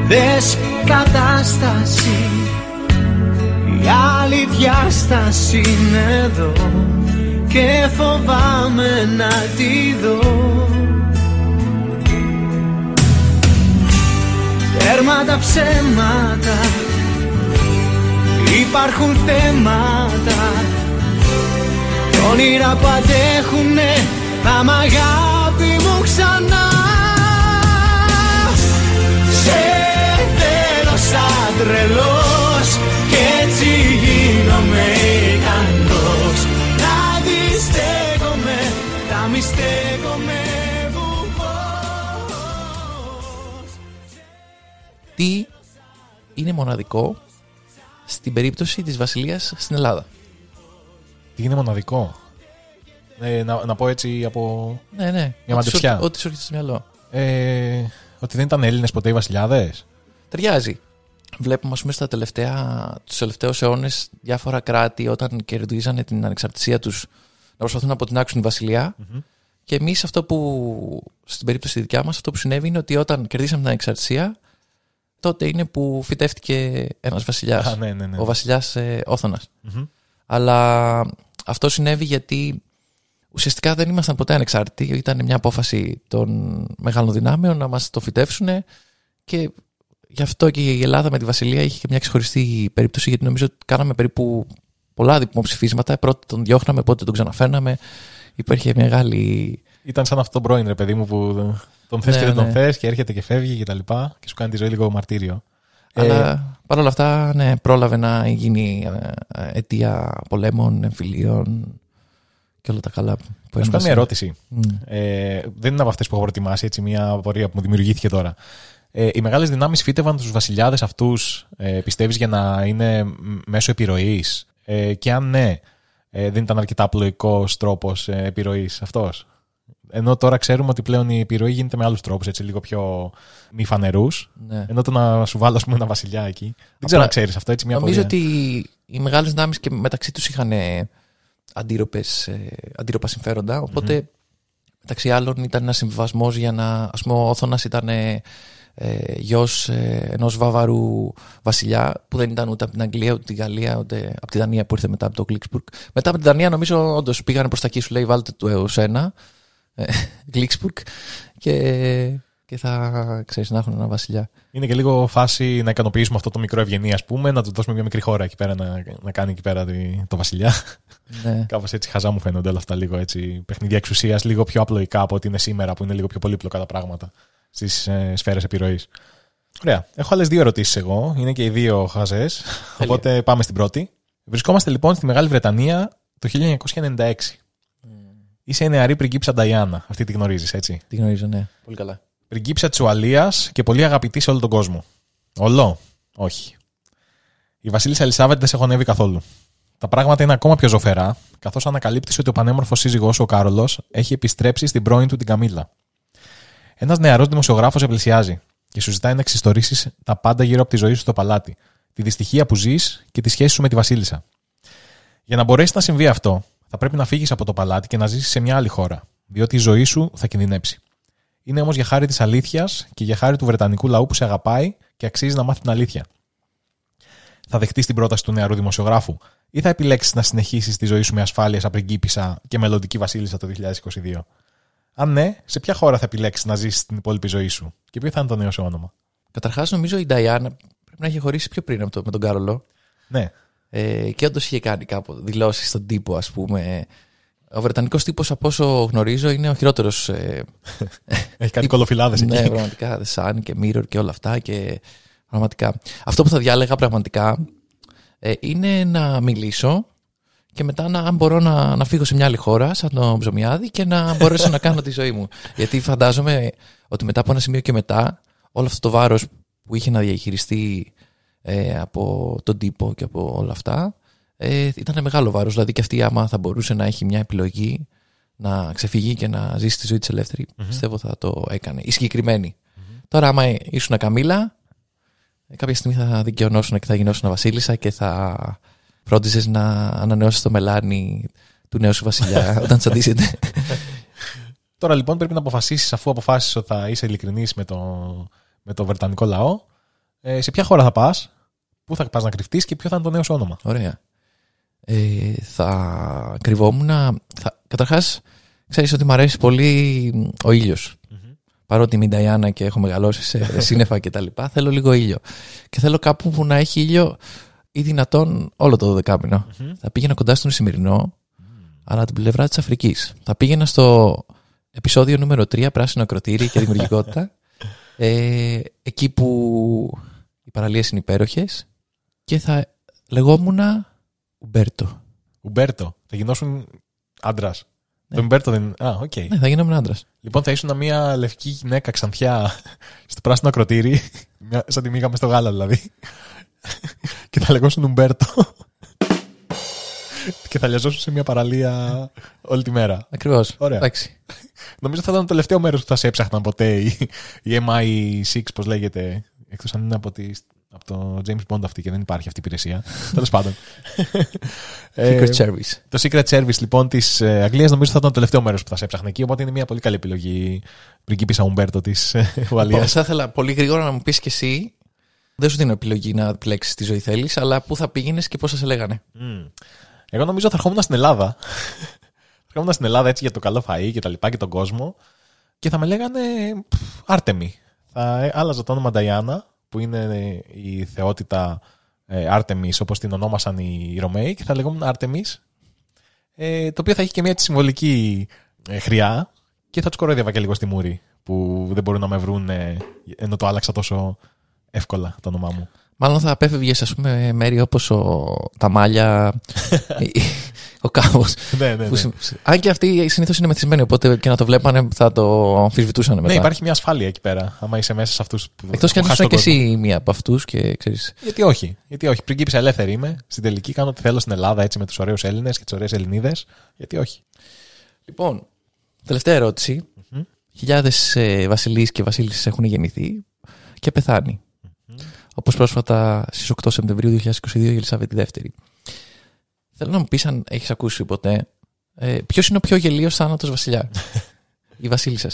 Δες κατάσταση Η άλλη διάσταση είναι εδώ Και φοβάμαι να τη δω. Τέρμα τα ψέματα Υπάρχουν θέματα. Κι όνειρα που αντέχουνε Θα μ' αγάπη μου ξανά. Σε θέλω σαν τρελός Να μη στέκομαι βουβός Τι είναι μοναδικό στην περίπτωση της βασιλείας στην Ελλάδα; Τι είναι μοναδικό; Ε, να, να πω έτσι από. Ναι, ναι. Ό,τι μαντεψιά. σου- Ό,τι σου έρχεται στο μυαλό. Ε, ότι δεν ήταν Έλληνες ποτέ οι βασιλιάδες; Ταιριάζει. Βλέπουμε, ας πούμε, στα τελευταία, τους τελευταίους αιώνες διάφορα κράτη όταν κερδίζανε την ανεξαρτησία τους να προσπαθούν να αποτινάξουν τη βασιλεια Και εμείς αυτό που, στην περίπτωση τη δικιά μας, αυτό που συνέβη είναι ότι όταν κερδίσαμε την ανεξαρτησία, τότε είναι που φυτεύτηκε ένας βασιλιάς. Α, ναι, ναι, ναι. Ο βασιλιάς ε, Όθωνας. Αλλά αυτό συνέβη γιατί ουσιαστικά δεν ήμασταν ποτέ ανεξάρτητοι. Ήταν μια απόφαση των μεγάλων δυνάμεων να μας το φυτεύσουν και γι' αυτό και η Ελλάδα με τη Βασιλεία είχε και μια ξεχωριστή περίπτωση γιατί νομίζω ότι κάναμε περίπου πολλά δημοψηφίσματα. Πρώτα τον διώχναμε, πότε τον ξαναφέρναμε. Υπήρχε μεγάλη. Ήταν σαν αυτό τον πρώην ρε παιδί μου που τον θες Ναι, και δεν ναι. τον θες και έρχεται και φεύγει και τα λοιπά και σου κάνει τη ζωή λίγο μαρτύριο. Ε, Αλλά παρόλα αυτά, ναι, πρόλαβε να γίνει ε, ε, αιτία πολέμων, εμφυλίων και όλα τα καλά που να σου κάνω μια έμβασαν. ερώτηση. Μμ. Ε, δεν είναι από αυτές που έχω προετοιμάσει, έτσι, μια απορία που μου δημιουργήθηκε τώρα. Ε, οι μεγάλες δυνάμεις φύτευαν τους βασιλιάδες αυτούς, ε, πιστεύεις, για να είναι μ- μέσω επιρροής; Ε, και αν ναι, ε, δεν ήταν αρκετά απλοϊκός τρόπος ε, επιρροής αυτός. Ενώ τώρα ξέρουμε ότι πλέον η επιρροή γίνεται με άλλους τρόπους, έτσι λίγο πιο μη φανερούς. Ναι. Ενώ το να σου βάλω, ας πούμε, ένα βασιλιά εκεί. Δεν ξέρω αν ξέρεις αυτό, έτσι μια Νομίζω απορία. ότι οι μεγάλες δυνάμεις και μεταξύ τους είχαν ε, αντίρροπες, ε, αντίρροπα συμφέροντα. Οπότε, μεταξύ άλλων, ήταν ένας συμβιβασμός για να. Α πούμε, ο Όθωνας ήταν ε, ε, γιος ε, ενός βαβαρού βασιλιά, που δεν ήταν ούτε από την Αγγλία, ούτε την Γαλλία, ούτε από τη Δανία που ήρθε μετά από το Γκλίξπουργκ. Μετά από την Δανία, νομίζω, όντως πήγανε προς τα εκεί, σου λέει, βάλτε του έως ένα. ε, Γκλίξπουργκ. Και, και θα ξέρεις να έχουν ένα βασιλιά. Είναι και λίγο φάση να ικανοποιήσουμε αυτό το μικρό ευγενή, ας πούμε, να του δώσουμε μια μικρή χώρα εκεί πέρα να, να κάνει εκεί πέρα τη- το βασιλιά. Ναι. Κάπως έτσι χαζά μου φαίνονται όλα αυτά λίγο έτσι. Παιχνίδια εξουσίας, λίγο πιο απλοϊκά από ό,τι είναι σήμερα, που είναι λίγο πιο πολύπλοκα τα πράγματα στις ε, σφαίρες επιρροής. Ωραία. Έχω άλλες δύο ερωτήσεις εγώ. Είναι και οι δύο χαζές. Οπότε πάμε στην πρώτη. Βρισκόμαστε λοιπόν στη Μεγάλη Βρετανία το 1996. Είσαι η νεαρή πριγκίψα Νταϊάννα. Αυτή τη γνωρίζεις, έτσι; Τη γνωρίζω, ναι. Πολύ καλά. Πριγκίψα της Ουαλίας και πολύ αγαπητή σε όλο τον κόσμο. Ολό. Όχι. Η Βασίλισσα Ελισάβετ δεν σε χωνεύει καθόλου. Τα πράγματα είναι ακόμα πιο ζωφερά, καθώς ανακαλύπτεις ότι ο πανέμορφος σύζυγός ο Κάρολος έχει επιστρέψει στην πρώην του την Καμίλα. Ένας νεαρός δημοσιογράφος σε πλησιάζει και σου ζητάει να εξιστορήσεις τα πάντα γύρω από τη ζωή σου στο παλάτι, τη δυστυχία που ζεις και τη σχέση σου με τη Βασίλισσα. Για να μπορέσει να συμβεί αυτό, θα πρέπει να φύγεις από το παλάτι και να ζήσεις σε μια άλλη χώρα, διότι η ζωή σου θα κινδυνέψει. Είναι όμως για χάρη της αλήθειας και για χάρη του Βρετανικού λαού που σε αγαπάει και αξίζει να μάθει την αλήθεια. Θα δεχτείς την πρόταση του νεαρού δημοσιογράφου ή θα επιλέξεις να συνεχίσεις τη ζωή σου με ασφάλεια σαν πριγκίπισσα και μελλοντική βασίλισσα το 2022. Αν ναι, σε ποια χώρα θα επιλέξεις να ζήσεις την υπόλοιπη ζωή σου και ποιο θα είναι το νέο σου όνομα; Καταρχάς, νομίζω η Νταϊάννα πρέπει να έχει χωρίσει πιο πριν από το, με τον Κάρολο. Ναι. Ε, και όντως είχε κάνει κάπου δηλώσεις στον τύπο, ας πούμε. Ο Βρετανικός τύπος, από όσο γνωρίζω, είναι ο χειρότερος. Ε, Έχει κάτι κολοφυλάδες ναι, εκεί. πραγματικά. The Sun και Mirror και όλα αυτά. Και πραγματικά. Αυτό που θα διάλεγα πραγματικά ε, είναι να μιλήσω και μετά να, αν μπορώ να, να φύγω σε μια άλλη χώρα, σαν τον Ψωμιάδη, και να μπορέσω να κάνω τη ζωή μου. Γιατί φαντάζομαι ότι μετά από ένα σημείο και μετά, όλο αυτό το βάρος που είχε να διαχειριστεί ε, από τον τύπο και από όλα αυτά, ε, ήταν μεγάλο βάρος. Δηλαδή και αυτή, άμα θα μπορούσε να έχει μια επιλογή να ξεφύγει και να ζήσει τη ζωή της ελευθερη πιστεύω θα το έκανε. Η συγκεκριμενη Τώρα, άμα ήσουν Καμίλα, ε, κάποια στιγμή θα δικαιωνώσουν και θα γινώσουν Βασίλισσα και θα φρόντιζε να ανανεώσεις το μελάνι του νέου σου βασιλιά όταν τσαντήσετε. Τώρα λοιπόν πρέπει να αποφασίσεις, αφού αποφάσισες ότι θα είσαι ειλικρινής με το, με το Βρετανικό λαό, ε, σε ποια χώρα θα πας, πού θα πας να κρυφτείς και ποιο θα είναι το νέο σου όνομα. Ωραία. Ε, θα κρυβόμουν. Θα... Καταρχάς, ξέρεις ότι μου αρέσει πολύ ο ήλιος. Παρότι είμαι η Νταϊάννα και έχω μεγαλώσει σε σύννεφα και τα λοιπά, θέλω λίγο ήλιο. Και θέλω κάπου που να έχει ήλιο ει δυνατόν όλο το 12μηνο Θα πήγαινα κοντά στον Ισημερινό, αλλά την πλευρά της Αφρικής. Θα πήγαινα στο επεισόδιο νούμερο 3, Πράσινο Ακροτήρι και Δημιουργικότητα. ε, εκεί που οι παραλίες είναι υπέροχες και θα λεγόμουν Ουμπέρτο. Ουμπέρτο. Θα γινόσουν άντρας. Το Ουμπέρτο δεν είναι. Α, οκ. Ναι, θα γίνομαι άντρας. Λοιπόν, θα ήσουν μια λευκή γυναίκα ξανθιά στο πράσινο ακροτήρι. Μια, σαν τη μήγαμε στο γάλα δηλαδή. Και θα λεγόσουν Ουμπέρτο. και θα λιαζόσουν σε μια παραλία όλη τη μέρα. Ακριβώς. Ωραία. Εντάξει. Νομίζω θα ήταν το τελευταίο μέρος που θα σε έψαχναν ποτέ η, η MI6, πώς λέγεται. Εκτός αν είναι από, τη, από το James Bond αυτή και δεν υπάρχει αυτή η υπηρεσία. Τέλος πάντων. Ε, Secret Service. το Secret Service λοιπόν της Αγγλίας νομίζω θα ήταν το τελευταίο μέρος που θα σε έψαχνε εκεί. Οπότε είναι μια πολύ καλή επιλογή. Πριγκίπισσα Ουμπέρτο της Λοιπόν, Ουαλίας. θα ήθελα πολύ γρήγορα να μου πεις και εσύ. Δεν σου δίνω επιλογή να επιλέξεις τι ζωή θέλεις, αλλά πού θα πήγαινες και πώς θα σε λέγανε. Εγώ νομίζω θα ερχόμουν στην Ελλάδα. θα ερχόμουν στην Ελλάδα έτσι για το καλό φαΐ και τα λοιπά και τον κόσμο. Και θα με λέγανε πφ, Άρτεμι. Θα ε, άλλαζα το όνομα Νταϊάννα, που είναι ε, η θεότητα ε, Άρτεμις, όπως την ονόμασαν οι Ρωμαίοι, και θα λεγόμουν Άρτεμις, ε, το οποίο θα έχει και μια έτσι συμβολική ε, χρειά και θα τους κορόιδευα και λίγο στη μούρη, που δεν μπορούν να με βρουν ε, ενώ το άλλαξα τόσο εύκολα το όνομά μου. Μάλλον θα απέφευγες, ας πούμε, μέρη όπως τα μάλια, ή- ο κάβος. ναι, ναι, ναι. Αν και αυτοί συνήθως είναι μεθυσμένοι, οπότε και να το βλέπανε θα το αμφισβητούσαν μετά. Ναι, υπάρχει μια ασφάλεια εκεί πέρα, άμα είσαι μέσα σε αυτούς που. Εκτός κι αν που χάσει ήσουν τον και κόσμο. εσύ μία από αυτούς και ξέρεις. Γιατί όχι. Γιατί όχι. Πριγκίπισσα ελεύθερη είμαι. Στην τελική κάνω ό,τι θέλω στην Ελλάδα έτσι με τους ωραίους Έλληνες και τις ωραίες Ελληνίδες. Γιατί όχι. Λοιπόν, τελευταία ερώτηση. Χιλιάδες ε, βασιλείς και βασίλισσες έχουν γεννηθεί και πεθάνει. Όπως πρόσφατα στις 8 Σεπτεμβρίου 2022 η Ελισάβετ δεύτερη. Θέλω να μου πεις αν έχεις ακούσει ποτέ ε, ποιος είναι ο πιο γελίος θάνατος βασιλιά; η βασίλισσα.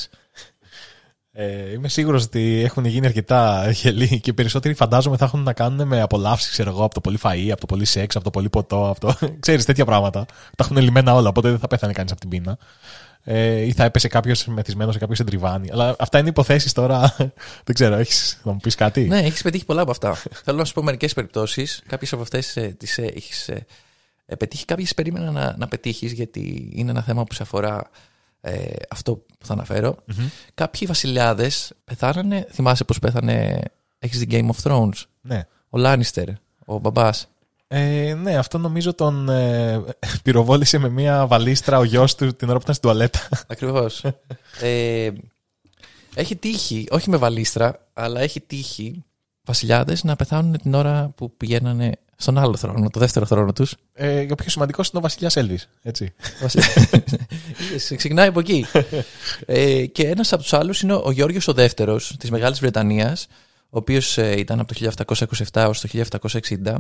Ε, είμαι σίγουρος ότι έχουν γίνει αρκετά γελοί και οι περισσότεροι φαντάζομαι θα έχουν να κάνουν με απολαύσεις, ξέρω εγώ, από το πολύ φαΐ, από το πολύ σεξ, από το πολύ ποτό, από το. ξέρεις τέτοια πράγματα. Τα έχουν λυμμένα όλα, οπότε δεν θα πέθανε κανείς από την πείνα. Ε, ή θα έπεσε κάποιος μεθυσμένος σε κάποιο σε τριβάνι. Αλλά αυτά είναι υποθέσεις τώρα. δεν ξέρω, έχεις να μου πεις κάτι; ναι, έχεις πετύχει πολλά από αυτά. Θέλω να σου πω μερικές περιπτώσεις. Κάποιες από αυτές ε, τις έχεις ε, πετύχει, κάποιες περίμενα να, να πετύχεις, γιατί είναι ένα θέμα που σε αφορά ε, αυτό που θα αναφερω Κάποιοι βασιλιάδες πεθάνανε. Θυμάσαι πώ πέθανε. Έχεις δει Game of Thrones; ναι. Ο Λάνιστερ, ο μπαμπάς. Ε, ναι, αυτό νομίζω τον ε, πυροβόλησε με μια βαλίστρα ο γιος του την ώρα που ήταν στην τουαλέτα. Ακριβώς. ε, Έχει τύχει, όχι με βαλίστρα, αλλά έχει τύχει βασιλιάδες να πεθάνουν την ώρα που πηγαίνανε στον άλλο θρόνο, το δεύτερο θρόνο τους. Ε, ο πιο σημαντικός είναι ο Βασιλιάς Έλβης. Έτσι. Ξεκινάει από εκεί. ε, και ένας από τους άλλους είναι ο Γιώργο ο Δεύτερος της Μεγάλης Βρετανίας, ο οποίος ήταν από το 1727 έως το 1760.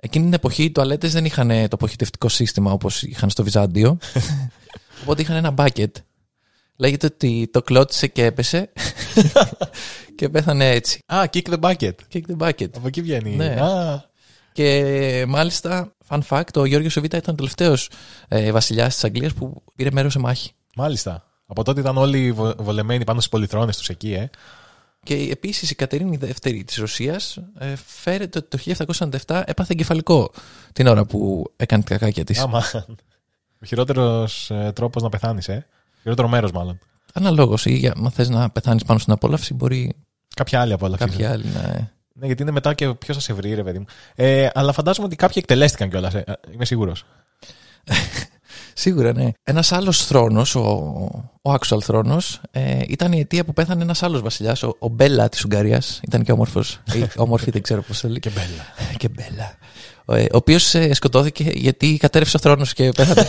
Εκείνη την εποχή οι τουαλέτες δεν είχαν το αποχητευτικό σύστημα όπως είχαν στο Βυζάντιο. οπότε είχαν ένα μπάκετ. Λέγεται ότι το κλώτησε και έπεσε και πέθανε έτσι. Α, kick the bucket. Kick the bucket. Από εκεί βγαίνει. Ναι. Α, Και μάλιστα, fun fact, ο Γιώργος ο Β' ήταν ο τελευταίος ε, βασιλιάς της Αγγλίας που πήρε μέρος σε μάχη. μάλιστα. Από τότε ήταν όλοι βο- βολεμένοι πάνω στις πολυθρόνες τους εκεί, ε. Και επίσης η Κατερίνη Δεύτερη της Ρωσίας ε, φέρεται ότι το 1747 έπαθε εγκεφαλικό την ώρα που έκανε τα κακάκια της. Άμα. Ο χειρότερος τρόπος να πεθάνεις, ε. Χειρότερο μέρος, μάλλον. Αναλόγως, ή για- αν θες να πεθάνεις πάνω στην απόλαυση μπορεί Κάποια άλλη απόλαυση. κάποια άλλη να... Ναι, γιατί είναι μετά και ποιος θα σε βρει, ρε παιδί μου. Ε, αλλά φαντάζομαι ότι κάποιοι εκτελέστηκαν κιόλας. Ε. Είμαι σίγουρος. Σίγουρα, ναι. Ένας άλλος θρόνος, ο, ο actual θρόνος, ε, ήταν η αιτία που πέθανε ένας άλλος βασιλιάς, ο, ο Μπέλα της Ουγγαρίας. Ήταν και όμορφος. όμορφη, δεν ξέρω πώς το λέει. Και μπέλα. και Μπέλα. Ο, ε, ο οποίος σκοτώθηκε γιατί κατέρευσε ο θρόνος και πέθανε.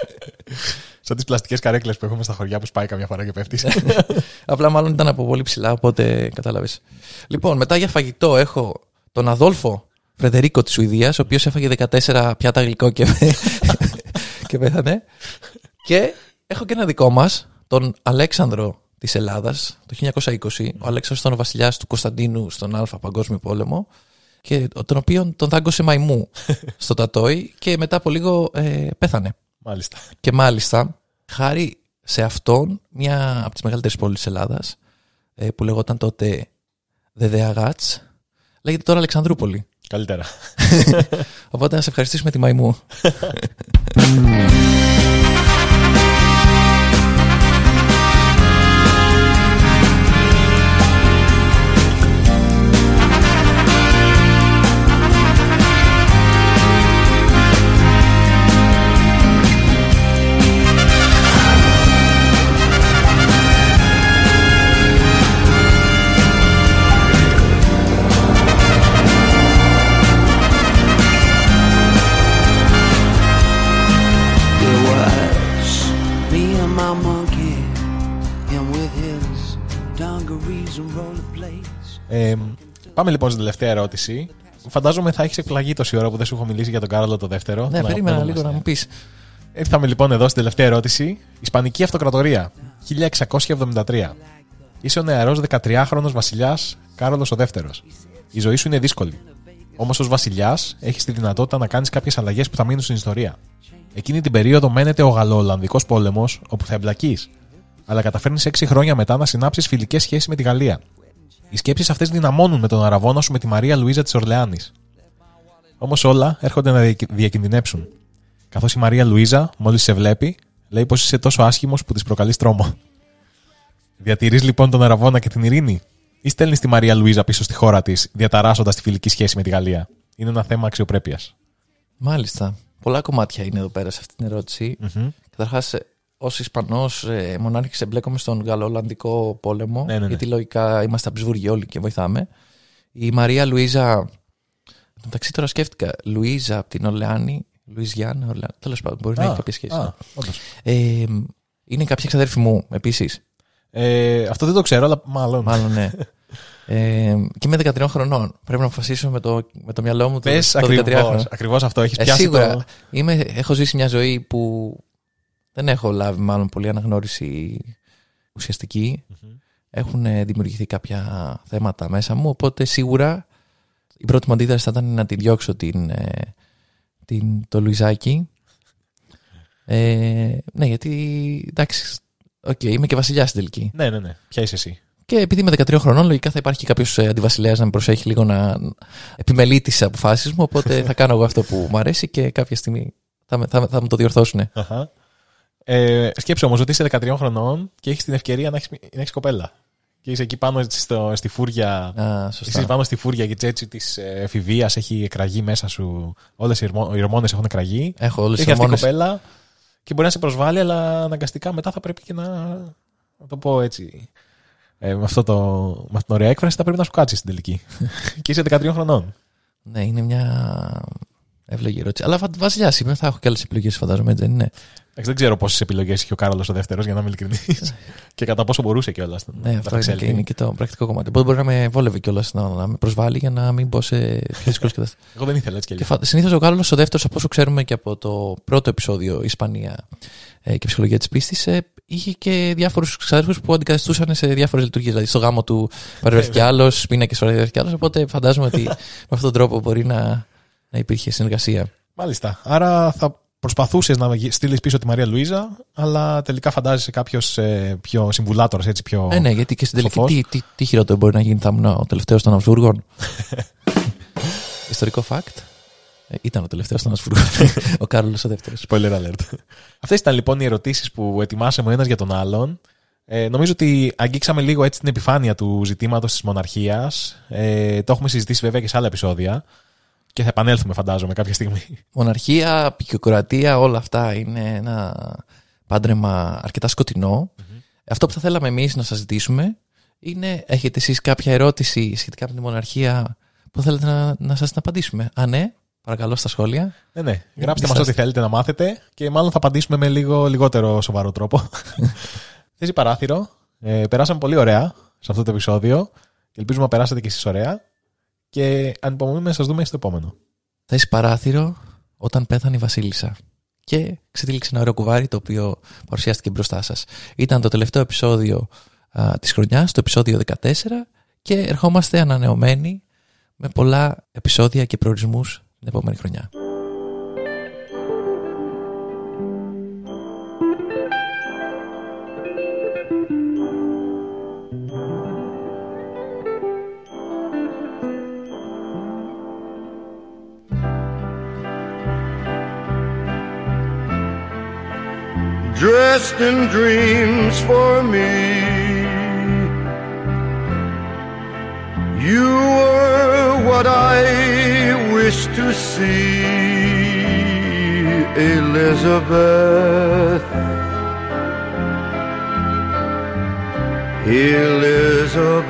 Σαν τις πλαστικές καρέκλες που έχουμε στα χωριά που σπάει καμιά φορά και πέφτει. Απλά μάλλον ήταν από πολύ ψηλά, οπότε κατάλαβες. Λοιπόν, μετά για φαγητό έχω τον Αδόλφο Φρεδερίκο της Σουηδίας, ο οποίος έφαγε 14 πιάτα γλυκό και, και πέθανε. Και έχω και ένα δικό μας, τον Αλέξανδρο της Ελλάδας, το 1920. Ο Αλέξανδρος ήταν ο βασιλιάς του Κωνσταντίνου στον Α Παγκόσμιο Πόλεμο. Και τον οποίον τον δάγκωσε μαϊμού στο Τατόι και μετά από λίγο ε, πέθανε. Μάλιστα. Και μάλιστα, χάρη σε αυτόν, μια από τις μεγαλύτερες πόλεις της Ελλάδας, ε, που λεγόταν τότε Δεδεαγάτς, λέγεται τώρα Αλεξανδρούπολη. Καλύτερα. Οπότε να σε ευχαριστήσουμε τη Μαϊμού. πάμε λοιπόν στην τελευταία ερώτηση. Φαντάζομαι θα έχεις εκπλαγεί τόση ώρα που δεν σου έχω μιλήσει για τον Κάρολο το δεύτερο. ναι, Να- περίμενα να λίγο είμαστε. να μου πεις. Ήρθαμε λοιπόν εδώ στην τελευταία ερώτηση. Ισπανική Αυτοκρατορία, 1673. Είσαι ο νεαρός 13χρονο βασιλιάς Κάρολος ο δεύτερος. Η ζωή σου είναι δύσκολη. Όμως ως βασιλιάς έχεις τη δυνατότητα να κάνεις κάποιες αλλαγές που θα μείνουν στην ιστορία. Εκείνη την περίοδο μένεται ο Γαλλο-Ολλανδικό πόλεμος, όπου θα εμπλακείς. Αλλά καταφέρνεις 6 χρόνια μετά να συνάψεις φιλικές σχέσεις με τη Γαλλία. Οι σκέψεις αυτές δυναμώνουν με τον αραβόνα σου με τη Μαρία Λουίζα της Ορλεάνης. Όμως όλα έρχονται να διακι- διακινδυνεύσουν. Καθώς η Μαρία Λουίζα, μόλις σε βλέπει, λέει πως είσαι τόσο άσχημος που της προκαλείς τρόμο. Διατηρείς λοιπόν τον αραβόνα και την ειρήνη, ή στέλνεις τη Μαρία Λουίζα πίσω στη χώρα της, διαταράσσοντας τη φιλική σχέση με τη Γαλλία; Είναι ένα θέμα αξιοπρέπειας. Μάλιστα. Πολλά κομμάτια είναι εδώ πέρα σε αυτή την ερώτηση. Καταρχάς, ως Ισπανός ε, μονάρχης εμπλέκομαι στον Γαλλο-Ολλανδικό πόλεμο. Ναι, ναι, ναι. Γιατί λογικά είμαστε Αμπισβούργοι όλοι και βοηθάμε. Η Μαρία Λουίζα. Εντάξει, τώρα σκέφτηκα. Λουίζα από την Ορλεάνη. Λουιζιάννα, τέλος πάντων, μπορεί να έχει κάποια σχέση. Α, όντως. Ε, είναι κάποια ξαδέρφη μου επίσης. Ε, αυτό δεν το ξέρω, αλλά μάλλον. Μάλλον ναι. Ε, και είμαι 13 χρονών. Πρέπει να αποφασίσω με το, με το μυαλό μου το, Πες το 13 ακριβώς, χρονών. ακριβώς αυτό. Έχεις Ε, πιάσει σίγουρα. το... Είμαι, έχω ζήσει μια ζωή που δεν έχω λάβει μάλλον πολύ αναγνώριση ουσιαστική. Έχουν ε, δημιουργηθεί κάποια θέματα μέσα μου, οπότε σίγουρα η πρώτη μου αντίδραση θα ήταν να τη διώξω την, ε, την, το Λουιζάκι. Ε, ναι, γιατί εντάξει, οκ, είμαι και βασιλιάς στην τελική. Ναι, ναι, ναι. Ποια είσαι εσύ; Και επειδή είμαι 13 χρονών, λογικά θα υπάρχει κάποιος αντιβασιλέα να με προσέχει λίγο να επιμελεί τις αποφάσεις μου. Οπότε θα κάνω εγώ αυτό που μου αρέσει και κάποια στιγμή θα, με- θα, θα μου το διορθώσουν. Αχα. Ε, σκέψου όμως ότι είσαι 13 χρονών και έχεις την ευκαιρία να έχεις να έχεις κοπέλα. Και είσαι εκεί πάνω στο, στη φούρια. Α, Είσαι σωστά. πάνω στη φούρια και η τσέτσι τη εφηβείας έχει εκραγεί μέσα σου. Όλες οι ορμόνες έχουν εκραγεί. Έχω όλες τις Έχει αυτή η ορμόνες. κοπέλα και μπορεί να σε προσβάλλει, αλλά αναγκαστικά μετά θα πρέπει και να, να το πω έτσι. Ε, με, αυτό το, με αυτήν την ωραία έκφραση θα πρέπει να σου κάτσει στην τελική. και είσαι 13 χρονών. Ναι, είναι μια εύλογη ερώτηση. Αλλά φα- Βασιλιάς είμαι, θα έχω και άλλες επιλογές, φαντάζομαι, έτσι δεν είναι. Εντάξει, δεν ξέρω πόσες επιλογές είχε ο Κάρολος ο δεύτερος, για να είμαι ειλικρινής. και κατά πόσο μπορούσε κιόλας. Ναι, αυτό είναι και, είναι και το πρακτικό κομμάτι. Οπότε μπορεί να με βόλευε κιόλας να, να με προσβάλλει για να μην μπω σε πιο δύσκολες καταστάσεις. Εγώ δεν ήθελα έτσι κι Και αλλιώ. Συνήθως ο Κάρολος ο δεύτερος, από όσο ξέρουμε και από το πρώτο επεισόδιο Ισπανία ε, και ψυχολογία της πίστης, ε, είχε και διάφορους ξαδέρφους που αντικαθιστούσαν σε διάφορες λειτουργίες. Δηλαδή στο γάμο του παρευρέθηκε άλλος, πίνακε παρευρέθηκε άλλος. Οπότε φαντάζομαι ότι με αυτόν τον τρόπο μπορεί να, να υπήρχε συνεργασία. Μάλιστα. Άρα θα προσπαθούσες να στείλεις πίσω τη Μαρία Λουίζα, αλλά τελικά φαντάζεσαι κάποιος πιο συμβουλάτορας, έτσι πιο. Ε, ναι, γιατί και στην τελική Σοφός. τι, τι, τι χειρότερο μπορεί να γίνει, θα ήμουν ο τελευταίος των Αυσβούργων. Ιστορικό fact. Ε, ήταν ο τελευταίος των Αυσβούργων. ο Κάρολο ο δεύτερος. Spoiler alert. Αυτές ήταν λοιπόν οι ερωτήσεις που ετοιμάσαμε ο ένας για τον άλλον. Ε, νομίζω ότι αγγίξαμε λίγο έτσι την επιφάνεια του ζητήματος της μοναρχίας. Ε, το έχουμε συζητήσει βέβαια και σε άλλα επεισόδια. Και θα επανέλθουμε, φαντάζομαι, κάποια στιγμή. Μοναρχία, πικιοκρατία, όλα αυτά είναι ένα πάντρεμα αρκετά σκοτεινό. Αυτό που θα θέλαμε εμείς να σας ζητήσουμε είναι, έχετε εσείς κάποια ερώτηση σχετικά με τη μοναρχία που θέλετε να, να σας την απαντήσουμε. Αν ναι, παρακαλώ στα σχόλια. Ναι, ναι. Γράψτε μας Διστάστε. ό,τι θέλετε να μάθετε και μάλλον θα απαντήσουμε με λίγο λιγότερο σοβαρό τρόπο. Θέση παράθυρο. Ε, περάσαμε πολύ ωραία σε αυτό το επεισόδιο και ελπίζουμε να περάσετε κι εσείς ωραία. Και ανυπομονούμε να σας δούμε στο επόμενο. Θέσει παράθυρο όταν πέθανε η Βασίλισσα. Και ξετύλιξε ένα ωραίο κουβάρι το οποίο παρουσιάστηκε μπροστά σας. Ήταν το τελευταίο επεισόδιο α, της χρονιάς, το επεισόδιο 14 και ερχόμαστε ανανεωμένοι με πολλά επεισόδια και προορισμούς την επόμενη χρονιά. Dressed in dreams for me. You were what I wished to see, Elizabeth. Elizabeth.